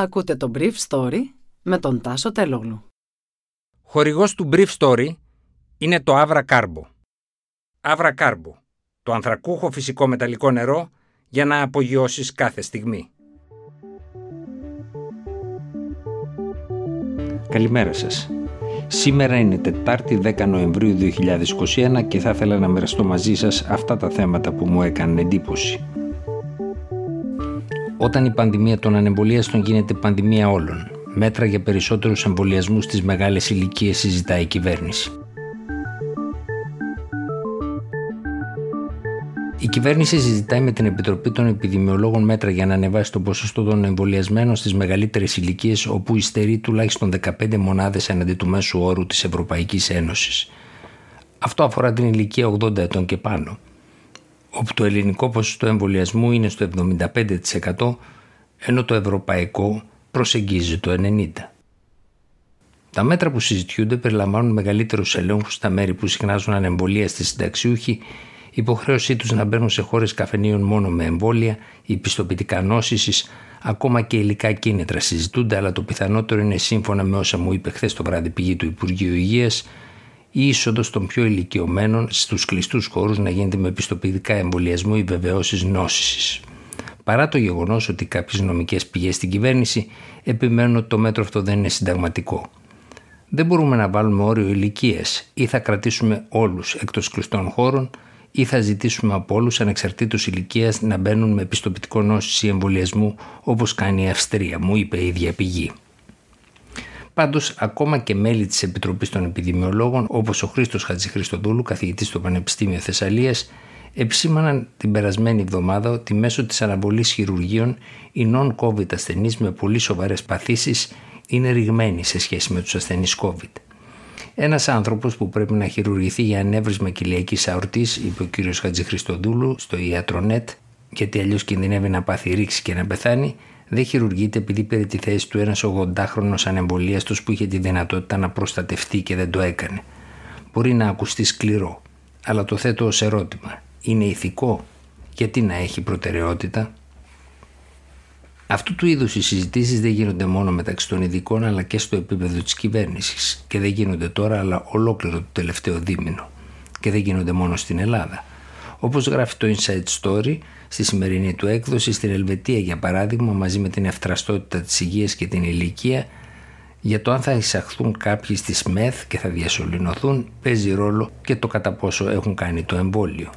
Ακούτε το Brief Story με τον Τάσο Τελόγλου. Χορηγός του Brief Story είναι το Avra Carbo. Avra Carbo, το ανθρακούχο φυσικό μεταλλικό νερό για να απογειώσεις κάθε στιγμή. Καλημέρα σας. Σήμερα είναι Τετάρτη 10 Νοεμβρίου 2021 και θα ήθελα να μοιραστώ μαζί σας αυτά τα θέματα που μου έκαναν εντύπωση. Όταν η πανδημία των ανεμβολίαστων γίνεται πανδημία όλων, μέτρα για περισσότερους εμβολιασμούς στις μεγάλες ηλικίες συζητάει η κυβέρνηση. Η κυβέρνηση συζητάει με την Επιτροπή των Επιδημιολόγων μέτρα για να ανεβάσει το ποσοστό των εμβολιασμένων στις μεγαλύτερες ηλικίες, όπου υστερεί τουλάχιστον 15 μονάδες εναντί του μέσου όρου της Ευρωπαϊκής Ένωσης. Αυτό αφορά την ηλικία 80 ετών και πάνω, όπου το ελληνικό ποσοστό εμβολιασμού είναι στο 75%, ενώ το ευρωπαϊκό προσεγγίζει το 90%. Τα μέτρα που συζητιούνται περιλαμβάνουν μεγαλύτερους ελέγχους στα μέρη που συχνάζουν ανεμβολία στη συνταξιούχοι υποχρέωσή τους να μπαίνουν σε χώρες καφενείων μόνο με εμβόλια ή πιστοποιητικά νόσησης, ακόμα και υλικά κίνητρα συζητούνται, αλλά το πιθανότερο είναι σύμφωνα με όσα μου είπε χθες το βράδυ πηγή του Υπουργείου Υγείας, η είσοδος των πιο ηλικιωμένων στους κλειστούς χώρους να γίνεται με πιστοποιητικά εμβολιασμού ή βεβαιώσεις νόσησης. Παρά το γεγονός ότι κάποιες νομικές πηγές στην κυβέρνηση επιμένουν ότι το μέτρο αυτό δεν είναι συνταγματικό. Δεν μπορούμε να βάλουμε όριο ηλικίε ή θα κρατήσουμε όλους εκτός κλειστών χώρων ή θα ζητήσουμε από όλους ανεξαρτήτως ηλικίας να μπαίνουν με πιστοποιητικό νόση ή εμβολιασμού όπως κάνει η Αυστρία, μου είπε η ίδια πηγή. Πάντως, ακόμα και μέλη της Επιτροπής των Επιδημιολόγων, όπως ο Χρήστος Χατζηχρηστοδούλου, καθηγητής στο Πανεπιστήμιο Θεσσαλίας, επισήμαναν την περασμένη εβδομάδα ότι μέσω της αναβολής χειρουργείων οι non-COVID ασθενείς με πολύ σοβαρές παθήσεις είναι ρηγμένοι σε σχέση με τους ασθενείς COVID. Ένας άνθρωπος που πρέπει να χειρουργηθεί για ανέβρισμα κοιλιακή αορτής, είπε ο κ. Χατζηχρηστοδούλου στο ιατρονέτ, γιατί αλλιώς κινδυνεύει να πάθει ρήξη και να πεθάνει, δεν χειρουργείται επειδή πήρε τη θέση του ένας 80χρονο ανεμβολίαστο που είχε τη δυνατότητα να προστατευτεί και δεν το έκανε. Μπορεί να ακουστεί σκληρό, αλλά το θέτω ως ερώτημα. Είναι ηθικό, γιατί να έχει προτεραιότητα; Αυτού του είδους οι συζητήσεις δεν γίνονται μόνο μεταξύ των ειδικών αλλά και στο επίπεδο της κυβέρνησης και δεν γίνονται τώρα αλλά ολόκληρο το τελευταίο δίμηνο και δεν γίνονται μόνο στην Ελλάδα. Όπως γράφει το Inside Story στη σημερινή του έκδοση στην Ελβετία για παράδειγμα μαζί με την ευτραστότητα της υγείας και την ηλικία για το αν θα εισαχθούν κάποιοι στη ΣΜΕΘ και θα διασωληνωθούν παίζει ρόλο και το κατά πόσο έχουν κάνει το εμβόλιο.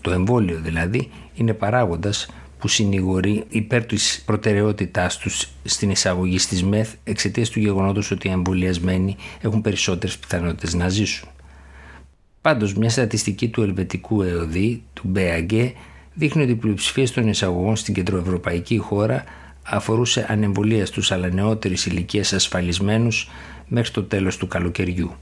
Το εμβόλιο δηλαδή είναι παράγοντας που συνηγορεί υπέρ της προτεραιότητάς τους στην εισαγωγή στις ΜΕΘ εξαιτίας του γεγονότος ότι οι εμβολιασμένοι έχουν περισσότερες πιθανότητες να ζήσουν. Πάντως, μια στατιστική του ελβετικού ΕΟΔΗ, του BAG, δείχνει ότι η πλειοψηφία των εισαγωγών στην κεντροευρωπαϊκή χώρα αφορούσε ανεμβολία στους αλλά νεότερης ηλικίας ασφαλισμένους μέχρι το τέλος του καλοκαιριού.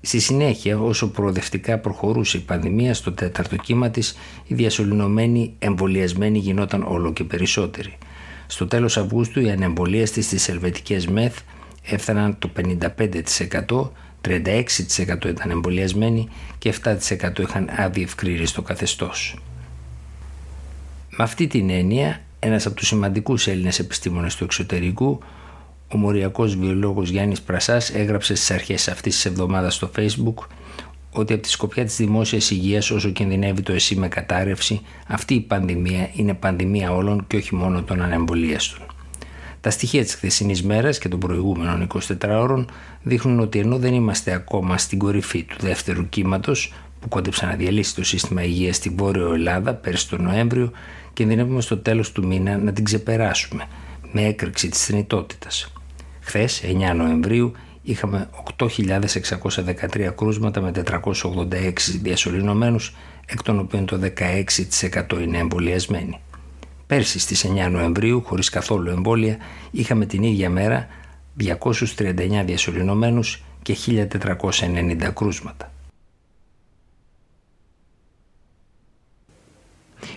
Στη συνέχεια, όσο προοδευτικά προχωρούσε η πανδημία στο τέταρτο κύμα της, οι διασωληνωμένοι εμβολιασμένοι γινόταν όλο και περισσότεροι. Στο τέλος Αυγούστου οι ανεμβολίαστοι στις ελβετικές ΜΕΘ έφταναν το 55%, 36% ήταν εμβολιασμένοι και 7% είχαν άδεια ευκρίνηση καθεστώς. Με αυτή την έννοια, ένας από τους σημαντικούς Έλληνες επιστήμονες του εξωτερικού, ο μοριακός βιολόγος Γιάννης Πρασάς έγραψε στις αρχές αυτής της εβδομάδας στο facebook ότι από τη σκοπιά της δημόσιας υγείας όσο κινδυνεύει το εσύ με κατάρρευση αυτή η πανδημία είναι πανδημία όλων και όχι μόνο των ανεμβολίαστων. Τα στοιχεία της χθεσινής μέρας και των προηγούμενων 24 ώρων δείχνουν ότι ενώ δεν είμαστε ακόμα στην κορυφή του δεύτερου κύματος που κόντεψε να διαλύσει το σύστημα υγείας στην Βόρειο Ελλάδα πέρσι τον Νοέμβριο κινδυνεύουμε στο τέλος του μήνα να την ξεπεράσουμε με έκρηξη της θνητότητας. Χθες, 9 Νοεμβρίου, είχαμε 8.613 κρούσματα με 486 διασωληνωμένους, εκ των οποίων το 16% είναι εμβολιασμένοι. Πέρσι στις 9 Νοεμβρίου, χωρίς καθόλου εμβόλια, είχαμε την ίδια μέρα 239 διασωληνωμένους και 1.490 κρούσματα.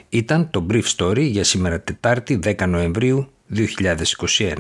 Ήταν το Brief Story για σήμερα Τετάρτη 10 Νοεμβρίου 2021.